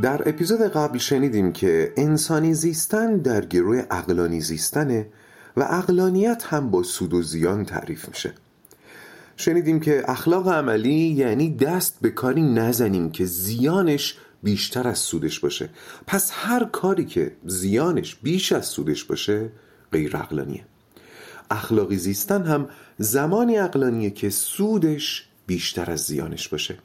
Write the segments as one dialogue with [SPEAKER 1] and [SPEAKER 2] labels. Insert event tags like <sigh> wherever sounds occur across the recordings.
[SPEAKER 1] در اپیزود قبل شنیدیم که انسانی زیستن در گروه اقلانی زیستنه و اقلانیت هم با سود و زیان تعریف میشه. شنیدیم که اخلاق عملی یعنی دست به کاری نزنیم که زیانش بیشتر از سودش باشه. پس هر کاری که زیانش بیش از سودش باشه غیر اقلانیه اخلاقی زیستن هم زمانی اقلانیه که سودش بیشتر از زیانش باشه.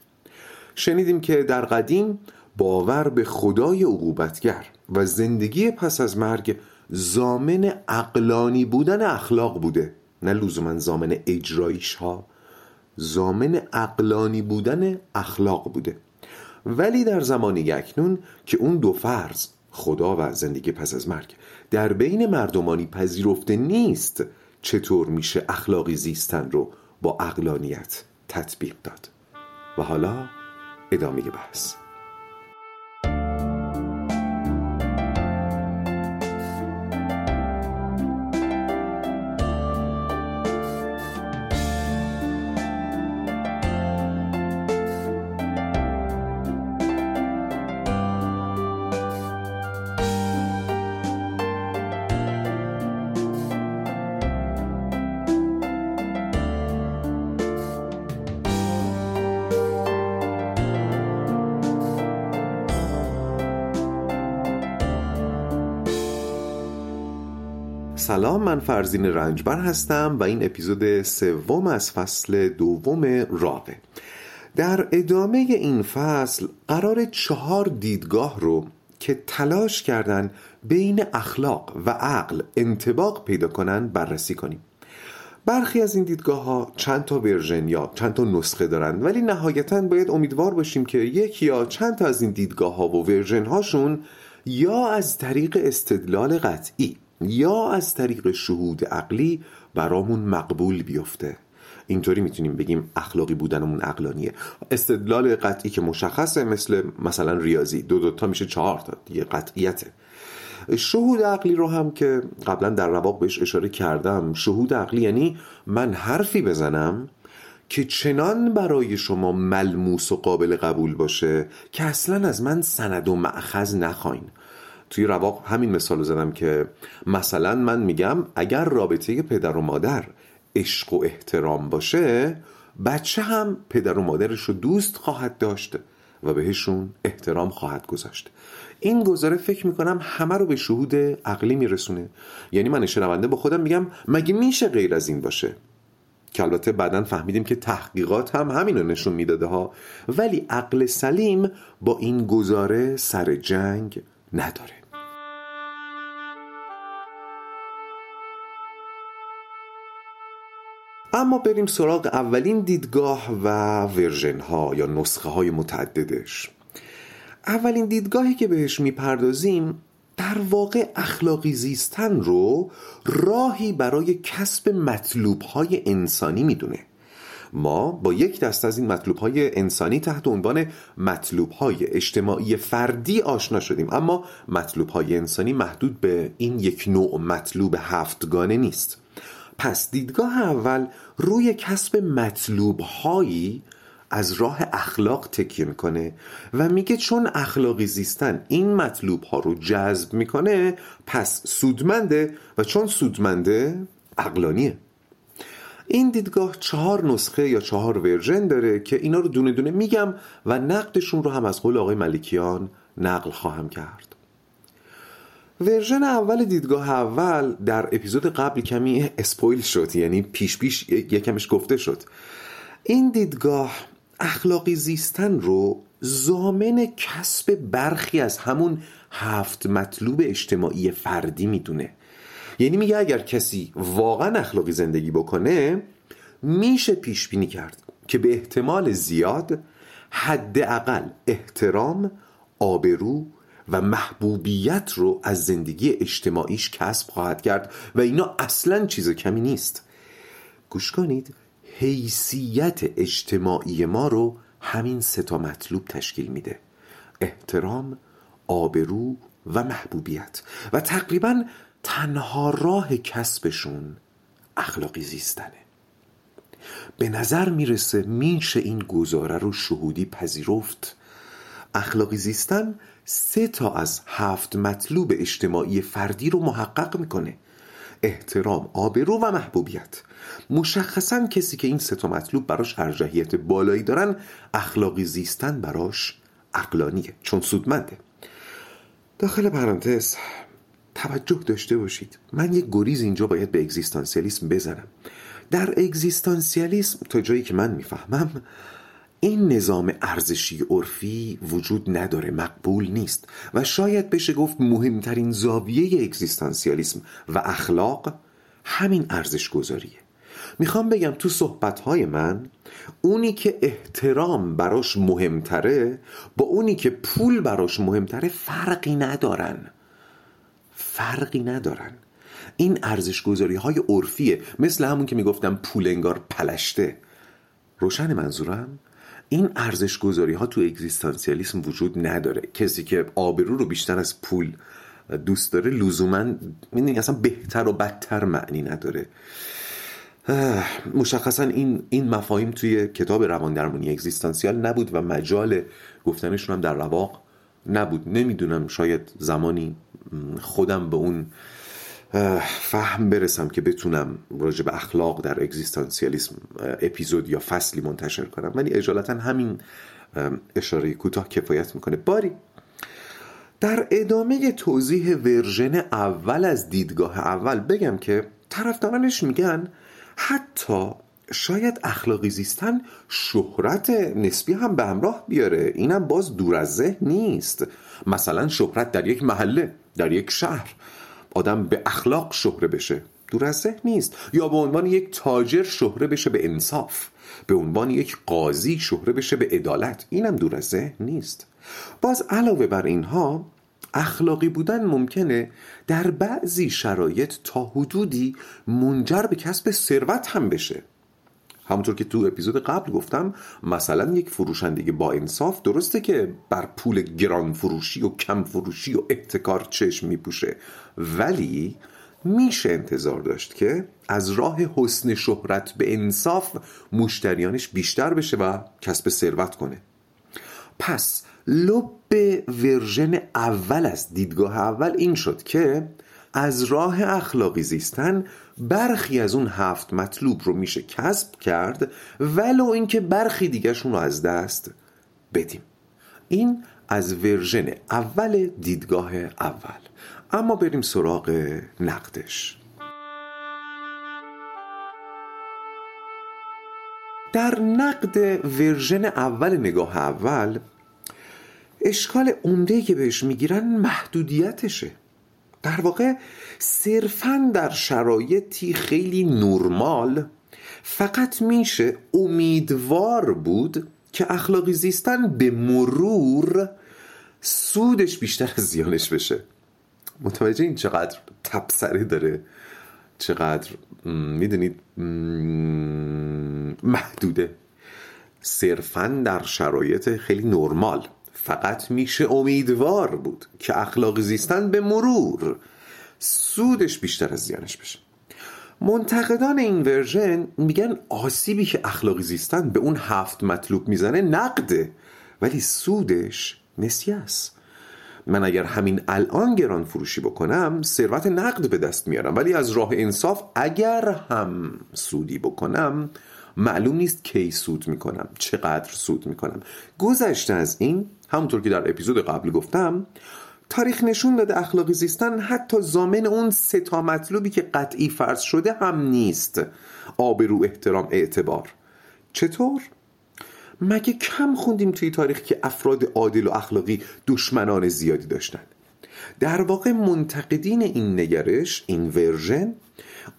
[SPEAKER 1] شنیدیم که در قدیم باور به خدای عقوبتگر و زندگی پس از مرگ زامن اقلانی بودن اخلاق بوده. نه لزوما زامن اجرایش ها زامن اقلانی بودن اخلاق بوده. ولی در زمانی اکنون که اون دو فرض خدا و زندگی پس از مرگ در بین مردمانی پذیرفته نیست چطور میشه اخلاقی زیستن رو با اقلانیت تطبیق داد؟ و حالا ادامه بحث. فرزین رنجبر هستم و این اپیزود سوم از فصل دوم راقه در ادامه این فصل قراره چهار دیدگاه رو که تلاش کردن بین اخلاق و عقل انطباق پیدا کنن بررسی کنیم. برخی از این دیدگاه ها چند تا version یا چند تا نسخه دارند ولی نهایتا باید امیدوار باشیم که یک یا چند تا از این دیدگاه ها و version هاشون یا از طریق استدلال قطعی یا از طریق شهود عقلی برامون مقبول بیفته. اینطوری می‌تونیم بگیم اخلاقی بودنمون عقلانیه. استدلال قطعی که مشخصه مثل مثلا ریاضی. دو دوتا میشه چهار تا. دیگه قطعیته. شهود عقلی رو هم که قبلا در رواق بهش اشاره کردم. شهود عقلی یعنی من حرفی بزنم که چنان برای شما ملموس و قابل قبول باشه که اصلا از من سند و معخذ نخواین. توی رواق همین مثال زدم که مثلا من میگم اگر رابطه پدر و مادر عشق و احترام باشه بچه هم پدر و مادرش رو دوست خواهد داشت و بهشون احترام خواهد گذاشت. این گزاره فکر می‌کنم همه رو به شهود عقلی میرسونه. یعنی من شنونده با خودم میگم مگه میشه غیر از این باشه؟ که البته بعدا فهمیدیم که تحقیقات هم همین رو نشون می‌داده ها. ولی عقل سلیم با این گزاره سر جنگ نداره. اما بریم سراغ اولین دیدگاه و ورژن ها یا نسخه های متعددش. اولین دیدگاهی که بهش می‌پردازیم در واقع اخلاقی زیستن رو راهی برای کسب مطلوب های انسانی می‌دونه. ما با یک دست از این مطلوب های انسانی تحت عنوان مطلوب های اجتماعی فردی آشنا شدیم اما مطلوب های انسانی محدود به این یک نوع مطلوب هفتگانه نیست. پس دیدگاه اول روی کسب مطلوب هایی از راه اخلاق تکیه می‌کنه و میگه چون اخلاقی زیستن این مطلوب ها رو جذب می‌کنه پس سودمنده و چون سودمنده عقلانیه این دیدگاه چهار نسخه یا چهار version داره که اینا رو دونه دونه میگم و نقدشون رو هم از قول آقای ملکیان نقل خواهم کرد. version اول دیدگاه اول در اپیزود قبل کمی spoil شد یعنی پیش پیش یکمش گفته شد. این دیدگاه اخلاقی زیستن رو ضامن کسب برخی از همون هفت مطلوب اجتماعی فردی می‌دونه. یعنی میگه اگر کسی واقعا اخلاقی زندگی بکنه میشه پیش بینی کرد که به احتمال زیاد حداقل احترام آبرو و محبوبیت رو از زندگی اجتماعیش کسب خواهد کرد و اینا اصلا چیز کمی نیست. گوش کنید حیثیت اجتماعی ما رو همین سه تا مطلوب تشکیل میده. احترام آبرو و محبوبیت. و تقریبا تنها راه کسبشون اخلاقی زیستنه. به نظر می‌رسه میشه این گزاره رو شهودی پذیرفت. اخلاقی زیستن سه تا از هفت مطلوب اجتماعی فردی رو محقق می‌کنه. احترام آبرو و محبوبیت. مشخصا کسی که این سه تا مطلوب براش ارجحیت بالایی دارن اخلاقی زیستن براش عقلانیه چون سودمنده. داخل پرانتز توجه داشته باشید. من یک گریز اینجا باید به اگزیستانسیالیسم بزنم. در اگزیستانسیالیسم تا جایی که من می‌فهمم این نظام ارزشی عرفی وجود نداره مقبول نیست و شاید بشه گفت مهمترین زاویه اگزیستانسیالیسم و اخلاق همین ارزش گذاریه می‌خوام بگم تو صحبتهای من اونی که احترام براش مهمتره با اونی که پول براش مهمتره فرقی ندارن. فرقی ندارن. این ارزش گذاری های عرفیه. مثل همون که می‌گفتم پول انگار پلشته. روشن منظورم؟ این ارزش گذاری ها تو اگزیستانسیالیسم وجود نداره. کسی که آبرو رو بیشتر از پول دوست داره لزوما می‌دونی اصلا بهتر و بدتر معنی نداره. مشخصا این این مفاهیم توی کتاب روان درمانی اگزیستانسیال نبود و مجال گفتنشون هم در رواق نبود. نمی‌دونم شاید زمانی خودم به اون فهم برسم که بتونم راجع به اخلاق در اگزیستانسیالیسم اپیزود یا فصلی منتشر کنم. ولی اجالتا همین اشاره کوتاه کفایت می‌کنه. باری در ادامه توضیح ورژن اول از دیدگاه اول بگم که طرفدارانش میگن حتی شاید اخلاقی زیستن شهرت نسبی هم به همراه بیاره. اینم باز دور از ذهن نیست. مثلا شهرت در یک محله در یک شهر. آدم به اخلاق شهره بشه. دور از ذهن نیست. یا به عنوان یک تاجر شهره بشه به انصاف. به عنوان یک قاضی شهره بشه به عدالت. اینم دور از ذهن نیست. باز علاوه بر اینها اخلاقی بودن ممکنه در بعضی شرایط تا حدودی منجر به کسب ثروت هم بشه. همونطور که تو اپیزود قبل گفتم مثلا یک فروشندگی با انصاف درسته که بر پول گران فروشی و کم فروشی و احتکار چشم میپوشه ولی میشه انتظار داشت که از راه حسن شهرت به انصاف مشتریانش بیشتر بشه و کسب ثروت کنه. پس لب version اول از دیدگاه اول این شد که از راه اخلاقی زیستن برخی از اون هفت مطلوب رو میشه کسب کرد ولو اینکه برخی دیگرشون رو از دست بدیم. این از version اول دیدگاه اول. اما بریم سراغ نقدش. در نقد ورژن اول نگاه اول اشکال عمده که بهش می‌گیرن محدودیتشه. در واقع صرفا در شرایطی خیلی نرمال فقط میشه امیدوار بود که اخلاقی زیستن به مرور سودش بیشتر از زیانش بشه. متوجه این چقدر تبصره داره؟ چقدر می‌دونید محدوده. صرفا در شرایط خیلی نرمال فقط میشه امیدوار بود که اخلاق زیستن به مرور سودش بیشتر از زیانش بشه. منتقدان این ورژن میگن آسیبی که اخلاقی زیستن به اون هفت مطلوب می‌زنه نقده ولی سودش نسیه است. من اگر همین الان گران فروشی بکنم ثروت نقد به دست میارم. ولی از راه انصاف اگر هم سودی بکنم معلوم نیست کی سود می‌کنم چقدر سود می‌کنم. گذشته از این همونطور که در اپیزود قبل گفتم تاریخ نشون داده اخلاقی زیستن حتی زامن اون سه تا مطلوبی که قطعی فرض شده هم نیست. آبرو احترام اعتبار. چطور؟ مگه کم خوندیم توی تاریخ که افراد عادل و اخلاقی دشمنان زیادی داشتن؟ در واقع منتقدین این نگرش این ورژن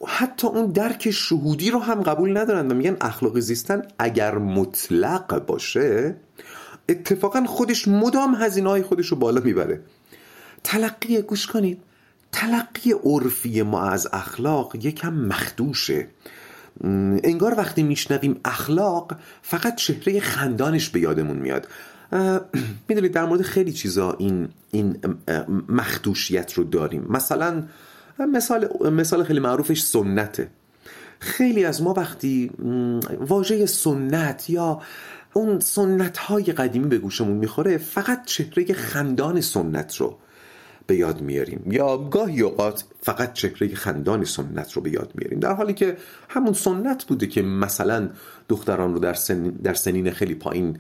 [SPEAKER 1] حتی اون درک شهودی رو هم قبول ندارن و میگن اخلاقی زیستن اگر مطلق باشه اتفاقا خودش مدام هزینه های خودش رو بالا می‌بره. تلقی گوش کنید. تلقی عرفی ما از اخلاق یکم مخدوشه. انگار وقتی میشنویم اخلاق فقط چهره خندانش به یادمون میاد. می‌دونید در مورد خیلی چیزا این این مخدوشیت رو داریم. مثلا مثال مثال خیلی معروفش سنته. خیلی از ما وقتی واژه سنت یا اون سنت های قدیمی به گوشمون می‌خوره فقط چهره خندان سنت رو به یاد میاریم. یا گاهی اوقات فقط چهره خندان سنت رو به یاد میاریم. در حالی که همون سنت بوده که مثلا دختران رو در, سن... در سنین خیلی پایین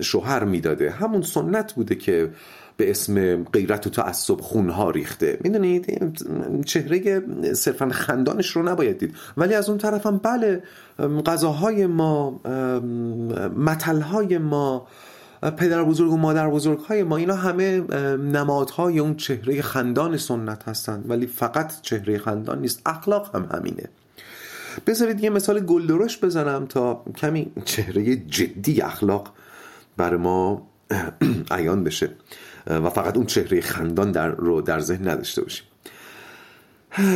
[SPEAKER 1] شوهر می‌داده. همون سنت بوده که به اسم غیرت و تعصب خونها ریخته. می‌دونید؟ چهره صرفا خندانش رو نباید دید. ولی از اون طرف هم بله غذاهای ما متلهای ما پدر بزرگ و مادر بزرگ های ما اینا همه نمادهای اون چهره خندان سنت هستند. ولی فقط چهره خندان نیست اخلاق هم همینه. بذارید یه مثال گلدرش بزنم تا کمی چهره جدی اخلاق بر ما <clears throat> عیان بشه. و فقط اون چهره خندان در رو در ذهن نداشته باشیم. <sighs>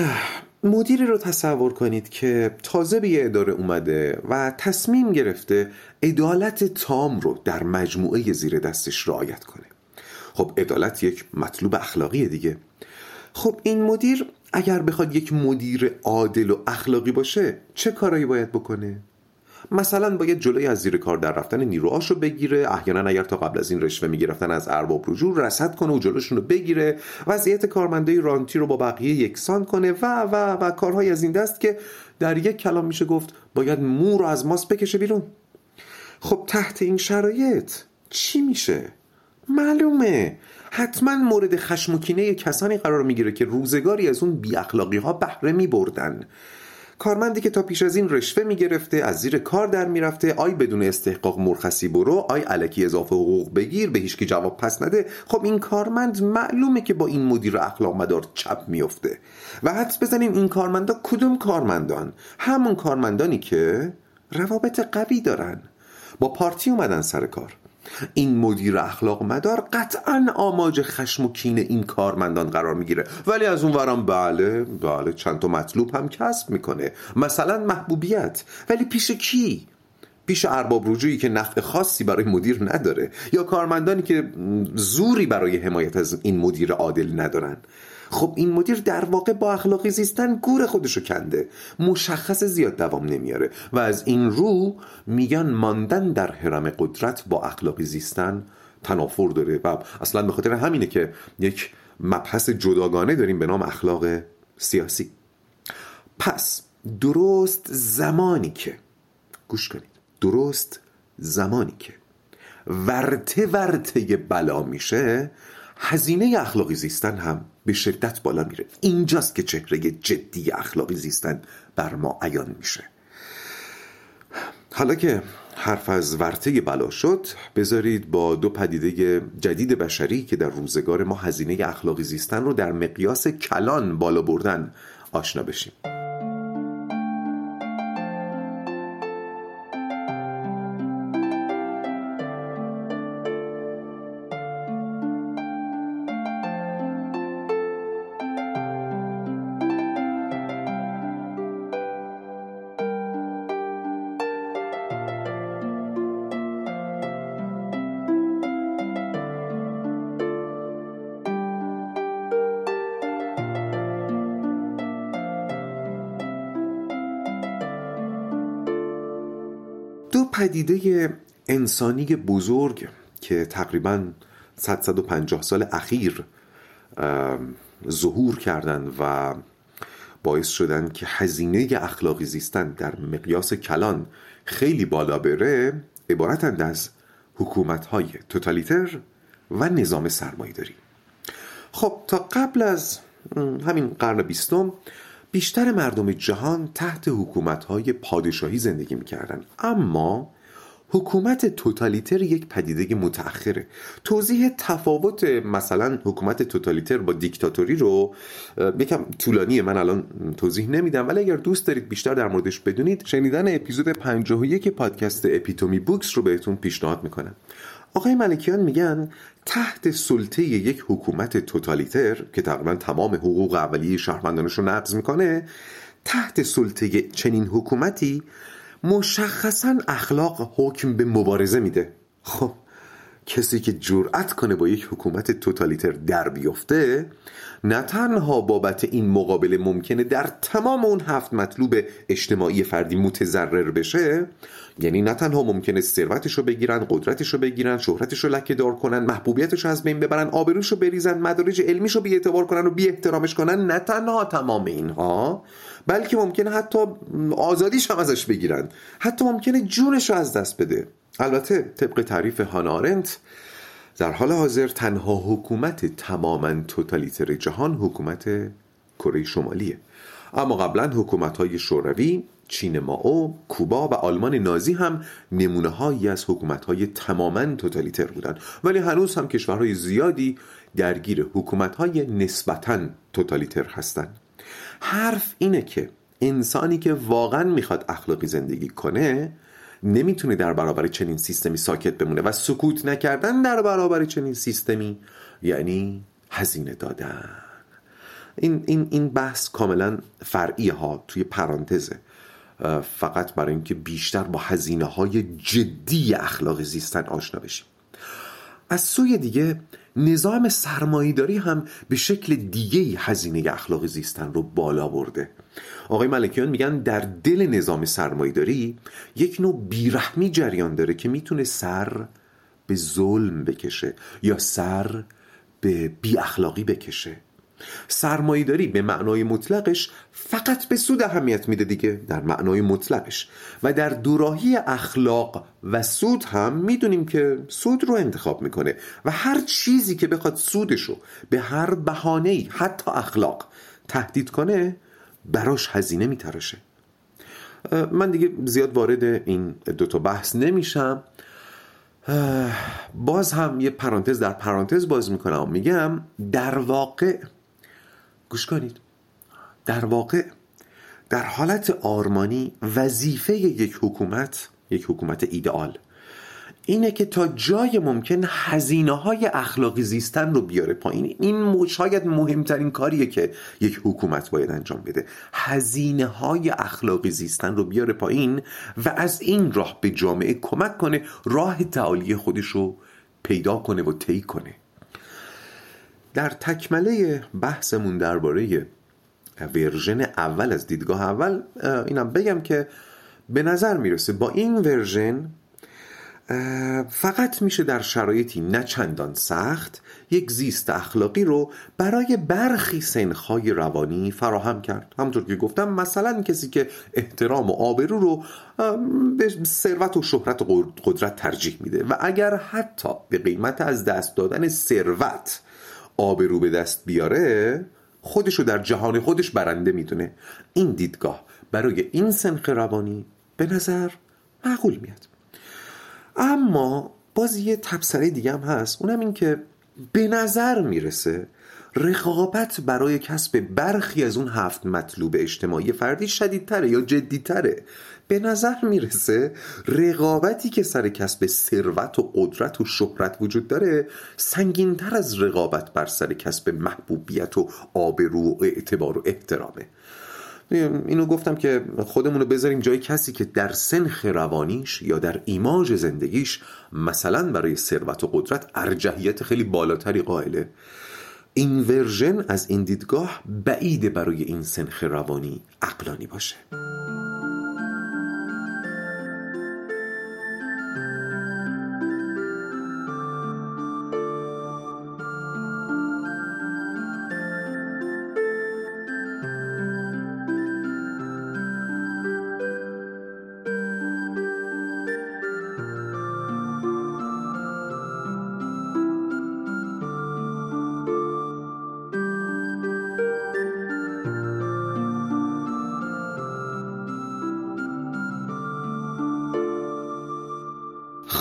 [SPEAKER 1] مدیری رو تصور کنید که تازه به یه اداره اومده و تصمیم گرفته عدالت تام رو در مجموعه زیر دستش رعایت کنه. خب عدالت یک مطلوب اخلاقی دیگه. خب این مدیر اگر بخواد یک مدیر عادل و اخلاقی باشه چه کارایی باید بکنه؟ مثلا باید جلوی از زیر کار در رفتن نیروهاش رو بگیره احیانا اگر تا قبل از این رشوه می‌گرفتن از ارباب رجوع رصد کنه و جلوشون رو بگیره. وضعیت کارمندای رانتی رو با بقیه یکسان کنه و و و کارهای از این دست که در یک کلام میشه گفت باید مو رو از ماست بکشه بیرون. خب تحت این شرایط چی میشه؟ معلومه. حتما مورد خشم و کینه کسانی قرار می‌گیره که روزگاری از اون بی اخلاقی ها بهره می کارمندی که تا پیش از این رشوه می‌گرفته از زیر کار در می‌رفته. آی بدون استحقاق مرخصی برو. آی علکی اضافه حقوق بگیر. به هیچکی جواب پس نده. خب این کارمند معلومه که با این مدیر اخلاق مدار چپ میفته و حدس بزنیم این کارمندا کدوم کارمندان؟ همون کارمندانی که روابط قوی دارن. با پارتی اومدن سر کار. این مدیر اخلاق مدار قطعا آماج خشم و کین این کارمندان قرار می‌گیره. ولی از اون ورم بله بله چند تا مطلوب هم کسب می‌کنه. مثلا محبوبیت. ولی پیش کی؟ پیش ارباب رجوعی که نفع خاصی برای مدیر نداره. یا کارمندانی که زوری برای حمایت از این مدیر عادل ندارن. خب این مدیر در واقع با اخلاقی زیستن گور خودشو کنده. مشخص زیاد دوام نمیاره. و از این رو میگن ماندن در حرم قدرت با اخلاقی زیستن تنافر داره. و اصلا به خاطر همینه که یک مبحث جداگانه داریم به نام اخلاق سیاسی. پس درست زمانی که گوش کنید درست زمانی که ورته ورته بلا میشه هزینه اخلاقی زیستن هم به شدت بالا میره. اینجاست که چهره جدی اخلاقی زیستن بر ما عیان میشه. حالا که حرف از ورته بلا شد بذارید با دو پدیده جدید بشری که در روزگار ما هزینه اخلاقی زیستن رو در مقیاس کلان بالا بردن آشنا بشیم. پدیده انسانی بزرگ که تقریبا 150 سال اخیر ظهور کردند و باعث شدن که هزینه اخلاقی زیستن در مقیاس کلان خیلی بالا بره عبارتند از حکومت های توتالیتر و نظام سرمایه داری خب تا قبل از همین قرن بیستم بیشتر مردم جهان تحت حکومت های پادشاهی زندگی می‌کردن اما حکومت توتالیتر یک پدیده متأخره. توضیح تفاوت مثلا حکومت توتالیتر با دیکتاتوری رو یکم طولانیه من الان توضیح نمیدم ولی اگر دوست دارید بیشتر در موردش بدونید شنیدن اپیزود 51 پادکست اپیتومی بوکس رو بهتون پیشنهاد می‌کنم. آقای ملکیان میگن تحت سلطه یک حکومت توتالیتر که تقریبا تمام حقوق اولیه شهروندانش رو نقض می‌کنه تحت سلطه چنین حکومتی مشخصا اخلاق حکم به مبارزه میده. خب. کسی که جرأت کنه با یک حکومت توتالیتر در بیفته نه تنها بابت این مقابله ممکنه در تمام اون هفت مطلوب اجتماعی فردی متضرر بشه یعنی نه تنها ممکنه ثروتش رو بگیرن قدرتش رو بگیرن شهرتش رو لکه دار کنن محبوبیتش رو از بین ببرن آبروش رو بریزن مدارج علمیش رو بی اعتبار کنن و بی احترامش کنن نه تنها تمام اینها بلکه ممکنه حتی آزادیش هم ازش بگیرن حتی ممکنه جونش رو از دست بده. البته طبق تعریف هانارنت در حال حاضر تنها حکومت تماما توتالیتر جهان حکومت کره شمالیه اما قبلا حکومت های شوروی چین ماو، کوبا و آلمان نازی هم نمونه هایی از حکومت های تماما توتالیتر بودن ولی هنوز هم کشورهای زیادی درگیر حکومت های نسبتا توتالیتر هستند. حرف اینه که انسانی که واقعا می‌خواد اخلاقی زندگی کنه نمی‌تونه در برابر چنین سیستمی ساکت بمونه و سکوت نکردن در برابر چنین سیستمی یعنی هزینه دادن. این, این, این بحث کاملا فرعی ها توی پرانتزه. فقط برای اینکه بیشتر با هزینه های جدی اخلاق زیستن آشنا بشیم. از سوی دیگه نظام سرمایهداری هم به شکل دیگه هزینه اخلاق زیستن رو بالا برده. آقای ملکیان میگن در دل نظام سرمایهداری یک نوع بیرحمی جریان داره که می‌تونه سر به ظلم بکشه یا سر به بی اخلاقی بکشه. سرمایهداری به معنای مطلقش فقط به سود اهمیت میده دیگه در معنای مطلقش. و در دوراهی اخلاق و سود هم می‌دونیم که سود رو انتخاب می‌کنه و هر چیزی که بخواد سودشو به هر بهانه‌ای حتی اخلاق تهدید کنه براش هزینه میتراشه من دیگه زیاد وارد این دوتا بحث نمیشم. باز هم یه پرانتز در پرانتز باز می‌کنم. میگم در واقع گوش کنید. در واقع در حالت آرمانی وظیفه یک حکومت یک حکومت ایدئال اینه که تا جای ممکن هزینه های اخلاقی زیستن رو بیاره پایین. این شاید مهمترین کاریه که یک حکومت باید انجام بده. هزینه های اخلاقی زیستن رو بیاره پایین و از این راه به جامعه کمک کنه راه تعالی خودش رو پیدا کنه و طی کنه. در تکمله بحثمون درباره ورژن اول از دیدگاه اول اینم بگم که به نظر می‌رسه با این ورژن فقط میشه در شرایطی نه چندان سخت یک زیست اخلاقی رو برای برخی سنخهای روانی فراهم کرد. همونطور که گفتم مثلا کسی که احترام و آبرو رو به ثروت و شهرت و قدرت ترجیح میده و اگر حتی به قیمت از دست دادن ثروت آبرو به دست بیاره خودش رو در جهان خودش برنده می‌دونه. این دیدگاه برای این سنخ روانی به نظر معقول میاد. اما باز یه تبصره دیگه هم هست. اونم این که به نظر می‌رسه رقابت برای کسب برخی از اون هفت مطلوب اجتماعی فردی شدیدتره یا جدیتره. به نظر می‌رسه رقابتی که سر کسب ثروت و قدرت و شهرت وجود داره سنگینتر از رقابت بر سر کسب محبوبیت و آبرو و اعتبار و احترامه. اینو گفتم که خودمون رو بذاریم جای کسی که در سنخ روانیش یا در ایماج زندگیش مثلا برای ثروت و قدرت ارجحیت خیلی بالاتری قائله. این ورژن از این دیدگاه بعیده برای این سنخ روانی عقلانی باشه.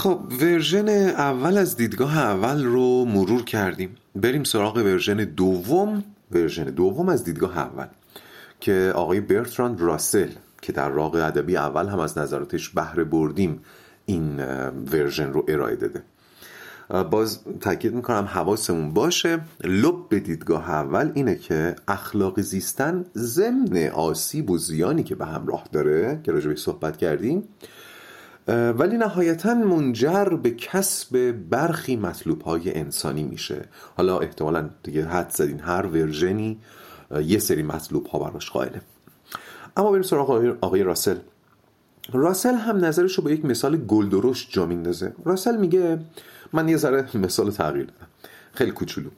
[SPEAKER 1] خب version اول از دیدگاه اول رو مرور کردیم. بریم سراغ version دوم. version دوم از دیدگاه اول که آقای برتراند راسل که در راق ادبی اول هم از نظراتش بهره بردیم این version رو ارائه داده. باز تاکید می‌کنم حواسمون باشه. لب به دیدگاه اول اینه که اخلاق زیستن ضمن آسیب و زیانی که به همراه داره که راجبش صحبت کردیم ولی نهایتا منجر به کسب برخی مطلوب های انسانی میشه. حالا احتمالا دیگه حد زدین هر ورژنی یه سری مطلوب ها براش قائله. اما بریم سراغ آقای راسل. راسل هم نظرش رو با یک مثال گلدرشت جا میندازه. راسل میگه من یه ذره مثال تغییر دادم. خیلی کوچولو.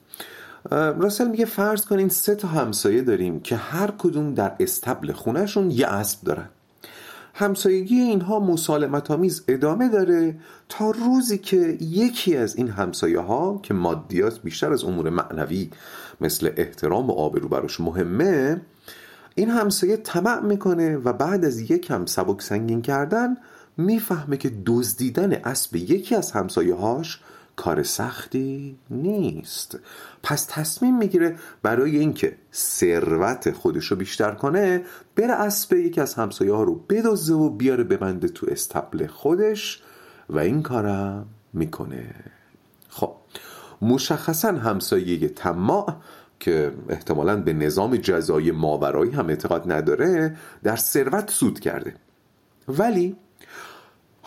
[SPEAKER 1] راسل میگه فرض کنین سه تا همسایه داریم که هر کدوم در استبل خونهشون یه اسب دارن. همسایگی اینها مسالمت آمیز ادامه داره تا روزی که یکی از این همسایه ها که مادیات بیشتر از امور معنوی مثل احترام و آبرو براش مهمه این همسایه طمع می‌کنه و بعد از یکم سبک سنگین کردن می‌فهمه که دزدیدن اسب یکی از همسایه هاش کار سختی نیست. پس تصمیم می‌گیره برای اینکه ثروت خودش رو بیشتر کنه بره اسب یکی از همسایه ها رو بدزده و بیاره ببنده تو استبل خودش و این کارم می‌کنه. خب مشخصا همسایه طماع که احتمالا به نظام جزای ماورایی هم اعتقاد نداره در ثروت سود کرده. ولی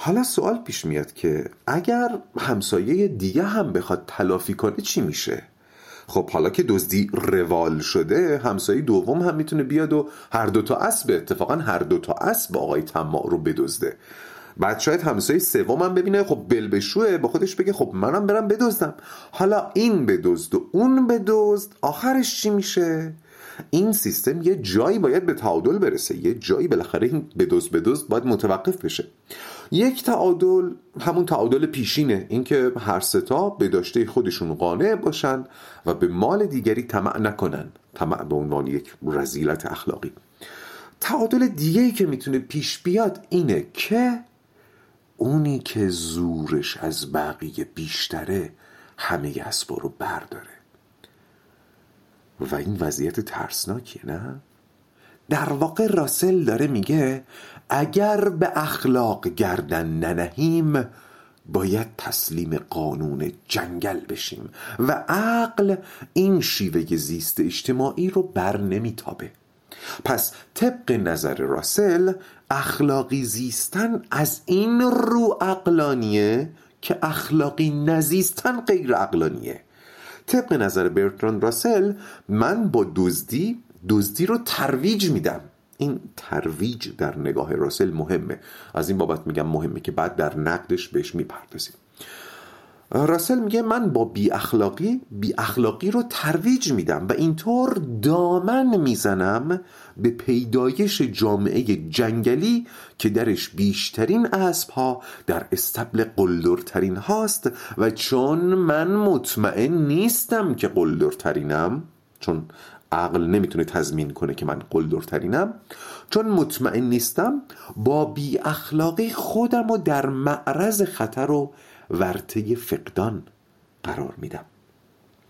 [SPEAKER 1] حالا سوال پیش میاد که اگر همسایه دیگه هم بخواد تلافی کنه چی میشه؟ خب حالا که دزدی روال شده همسایه دوم هم می‌تونه بیاد و هر دوتا اسب اتفاقا هر دوتا اسب آقای طماع رو بدزده. بعد شاید همسایه سوم هم ببینه خب بل بشوه با خودش بگه خب منم برم بدزدم. حالا این بدزد و اون بدزد آخرش چی میشه؟ این سیستم یه جایی باید به تعادل برسه یه جایی بالاخره این بدزد بدزد باید متوقف بشه. یک تعادل همون تعادل پیشینه. اینکه هر ستا به داشته خودشون قانع باشن و به مال دیگری طمع نکنن. طمع به عنوان یک رزیلت اخلاقی. تعادل دیگه که می‌تونه پیش بیاد اینه که اونی که زورش از بقیه بیشتره همه اسبا رو برداره. و این وضعیت ترسناکیه نه؟ در واقع راسل داره میگه اگر به اخلاق گردن ننهیم باید تسلیم قانون جنگل بشیم و عقل این شیوه زیست اجتماعی رو بر نمیتابه. پس طبق نظر راسل اخلاقی زیستن از این رو عقلانیه که اخلاقی نزیستن غیر عقلانیه. طبق نظر برتران راسل من با دزدی دزدی رو ترویج میدم. این ترویج در نگاه راسل مهمه. از این بابت میگم مهمه که بعد در نقدش بهش می‌پردازیم. راسل میگه من با بی اخلاقی بی اخلاقی رو ترویج میدم و اینطور دامن می‌زنم به پیدایش جامعه جنگلی که درش بیشترین اسب ها در استبل قلدرترین هاست و چون من مطمئن نیستم که قلدرترینم چون عقل نمی‌تونه تضمین کنه که من قلدرترینم چون مطمئن نیستم با بی اخلاقی خودم رو در معرض خطر و ورطه فقدان قرار میدم.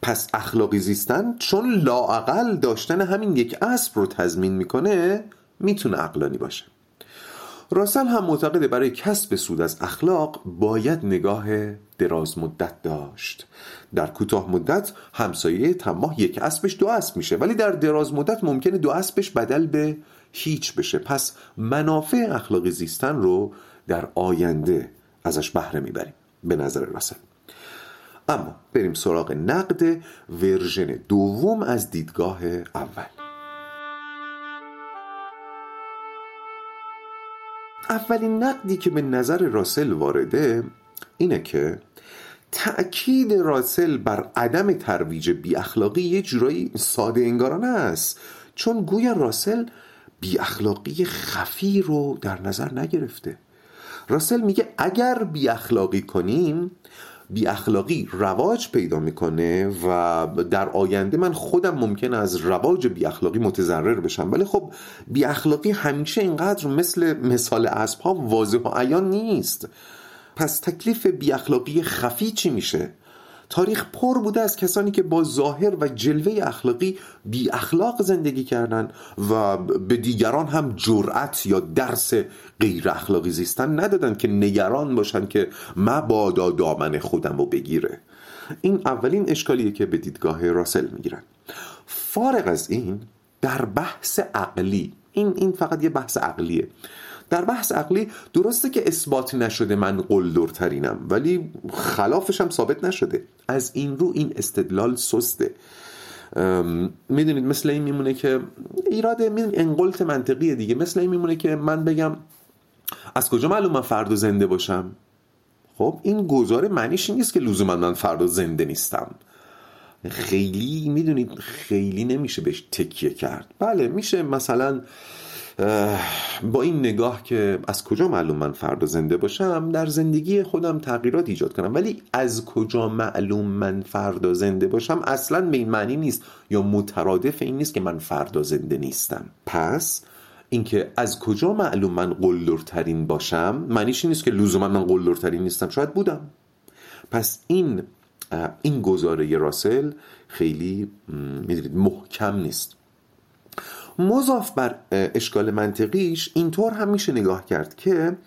[SPEAKER 1] پس اخلاقی زیستن چون لاعقل داشتن همین یک اسب رو تضمین می‌کنه می‌تونه عقلانی باشه. راسل هم معتقده برای کسب سود از اخلاق باید نگاه دراز مدت داشت. در کوتاه مدت همسایه تماه یک اسبش دو اسب میشه ولی در دراز مدت ممکنه دو اسبش بدل به هیچ بشه. پس منافع اخلاقی زیستن رو در آینده ازش بهره می‌بریم. به نظر راسل اما بریم سراغ نقد ورژن دوم از دیدگاه اول. اولین نقدی که به نظر راسل وارده اینه که تأکید راسل بر عدم ترویج بی اخلاقی یه جورایی ساده انگارانه است. چون گویا راسل بی اخلاقی خفی رو در نظر نگرفته. راسل میگه اگر بی اخلاقی کنیم بی اخلاقی رواج پیدا می‌کنه و در آینده من خودم ممکن از رواج بی اخلاقی متضرر بشم. ولی خب بی اخلاقی همیشه اینقدر مثل مثال اسب ها واضح و عیان نیست. پس تکلیف بی اخلاقی خفی چی میشه؟ تاریخ پر بوده از کسانی که با ظاهر و جلوه اخلاقی بی اخلاق زندگی کردن و به دیگران هم جرأت یا درس غیر اخلاقی زیستن ندادن که نگران باشن که مبادا دامن خودم رو بگیره. این اولین اشکالیه که به دیدگاه راسل می‌گیرن. فارغ از این در بحث عقلی این این فقط یه بحث عقلیه. در بحث عقلی درسته که اثبات نشده من قلدرترینم ولی خلافش هم ثابت نشده. از این رو این استدلال سسته. می‌دونید مثل این میمونه که ایراد انقلت منطقیه دیگه. مثل این میمونه که من بگم از کجا معلوم من فردا زنده باشم؟ خب این گزاره معنیش نیست که لزوما من فردا زنده نیستم. خیلی می‌دونید خیلی نمیشه بهش تکیه کرد. بله میشه مثلا با این نگاه که از کجا معلوم من فردا زنده باشم در زندگی خودم تغییرات ایجاد کنم. ولی از کجا معلوم من فردا زنده باشم؟ اصلا به این معنی نیست یا مترادف این نیست که من فردا زنده نیستم. پس اینکه از کجا معلوم من قلدرترین باشم معنیش نیست که لزوما من قلدرترین نیستم. شاید بودم. پس این این گزاره راسل خیلی محکم نیست. مضاف بر اشکال منطقیش اینطور هم میشه نگاه کرد که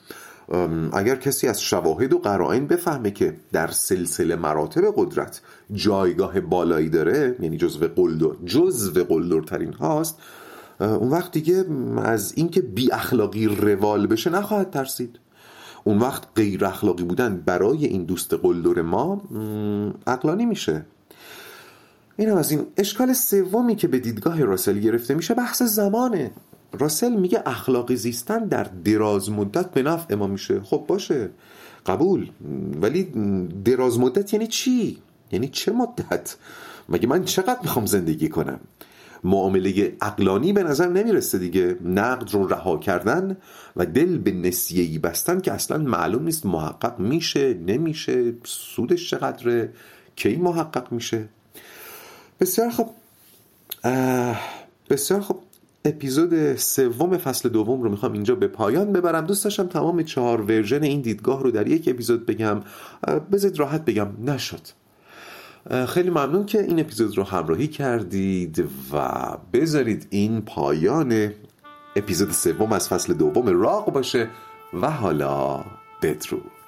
[SPEAKER 1] اگر کسی از شواهد و قرائن بفهمه که در سلسله مراتب قدرت جایگاه بالایی داره یعنی جزو قلدر جزو قلدرترین هاست اون وقت دیگه از اینکه بی اخلاقی روال بشه نخواهد ترسید. اون وقت غیر اخلاقی بودن برای این دوست قلدر ما عقلانی میشه. این از این اشکال سومی که به دیدگاه راسل گرفته میشه بحث زمانه راسل میگه اخلاقی زیستن در دراز مدت به نفع ما میشه خب باشه قبول ولی دراز مدت یعنی چی؟ یعنی چه مدت؟ مگه من چقدر می‌خوام زندگی کنم؟ معامله اقلانی به نظر نمی‌رسه دیگه نقد رو رها کردن و دل به نسیهی بستن که اصلا معلوم نیست محقق میشه نمیشه سودش چقدره کی محقق میشه بسیار خب بسیار خب اپیزود سوم فصل دوم رو می‌خوام اینجا به پایان ببرم. دوست داشتم تمام چهار ورژن این دیدگاه رو در یک اپیزود بگم. بذارید راحت بگم نشد. خیلی ممنون که این اپیزود رو همراهی کردید و بذارید این پایان اپیزود سوم از فصل دوم راق باشه و حالا بدرود.